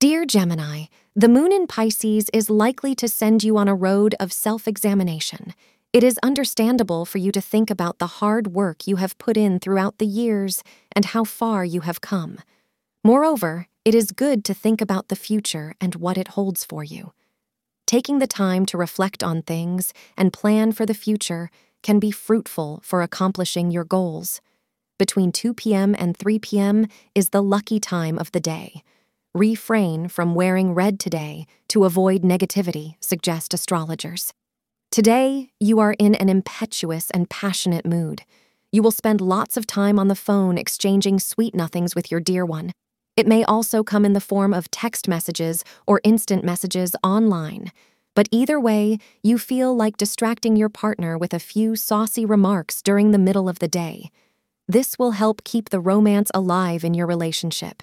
Dear Gemini, the moon in Pisces is likely to send you on a road of self examination. It is understandable for you to think about the hard work you have put in throughout the years and how far you have come. Moreover, it is good to think about the future and what it holds for you. Taking the time to reflect on things and plan for the future can be fruitful for accomplishing your goals. Between 2 p.m. and 3 p.m. is the lucky time of the day. Refrain from wearing red today to avoid negativity, suggest astrologers. Today, you are in an impetuous and passionate mood. You will spend lots of time on the phone exchanging sweet nothings with your dear one. It may also come in the form of text messages or instant messages online. But either way, you feel like distracting your partner with a few saucy remarks during the middle of the day. This will help keep the romance alive in your relationship.